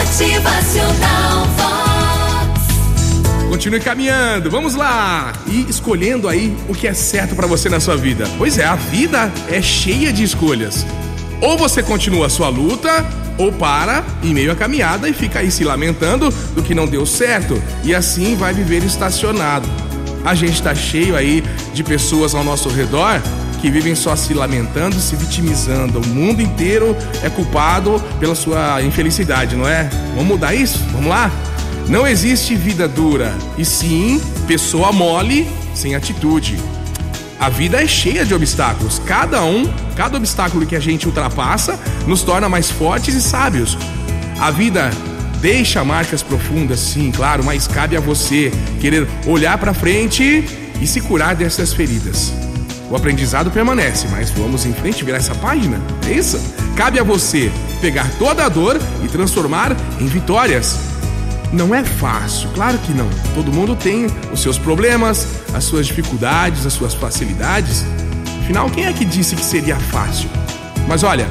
Motivacional Vox. Continue caminhando, vamos lá! E escolhendo aí o que é certo para você na sua vida. Pois é, a vida é cheia de escolhas. Ou você continua a sua luta, ou para em meio à caminhada e fica aí se lamentando do que não deu certo e assim vai viver estacionado. A gente está cheio aí de pessoas ao nosso redor que vivem só se lamentando, se vitimizando. O mundo inteiro é culpado pela sua infelicidade, não é? Vamos mudar isso? Vamos lá? Não existe vida dura, e sim pessoa mole sem atitude. A vida é cheia de obstáculos. Cada um, cada obstáculo que a gente ultrapassa, nos torna mais fortes e sábios. A vida deixa marcas profundas, sim, claro, mas cabe a você querer olhar para frente e se curar dessas feridas. O aprendizado permanece, mas vamos em frente virar essa página? É isso? Cabe a você pegar toda a dor e transformar em vitórias. Não é fácil, claro que não. Todo mundo tem os seus problemas, as suas dificuldades, as suas facilidades. Afinal, quem é que disse que seria fácil? Mas olha,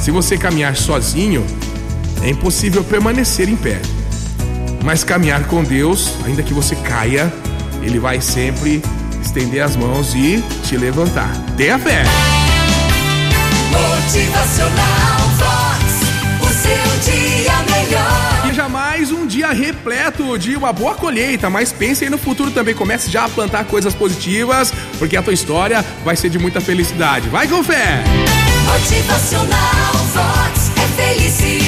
se você caminhar sozinho, é impossível permanecer em pé. Mas caminhar com Deus, ainda que você caia, Ele vai sempre estender as mãos e te levantar. Tenha fé. Motivacional Vox. O seu dia melhor. Jamais um dia repleto de uma boa colheita, mas pense aí no futuro também. Comece já a plantar coisas positivas, porque a tua história vai ser de muita felicidade. Vai com fé! Motivacional Vox. É felicidade,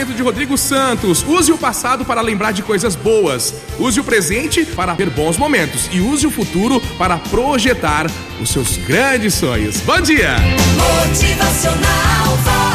Pensamento de Rodrigo Santos. Use o passado para lembrar de coisas boas. Use o presente para ter bons momentos. E use o futuro para projetar os seus grandes sonhos. Bom dia! Motivacional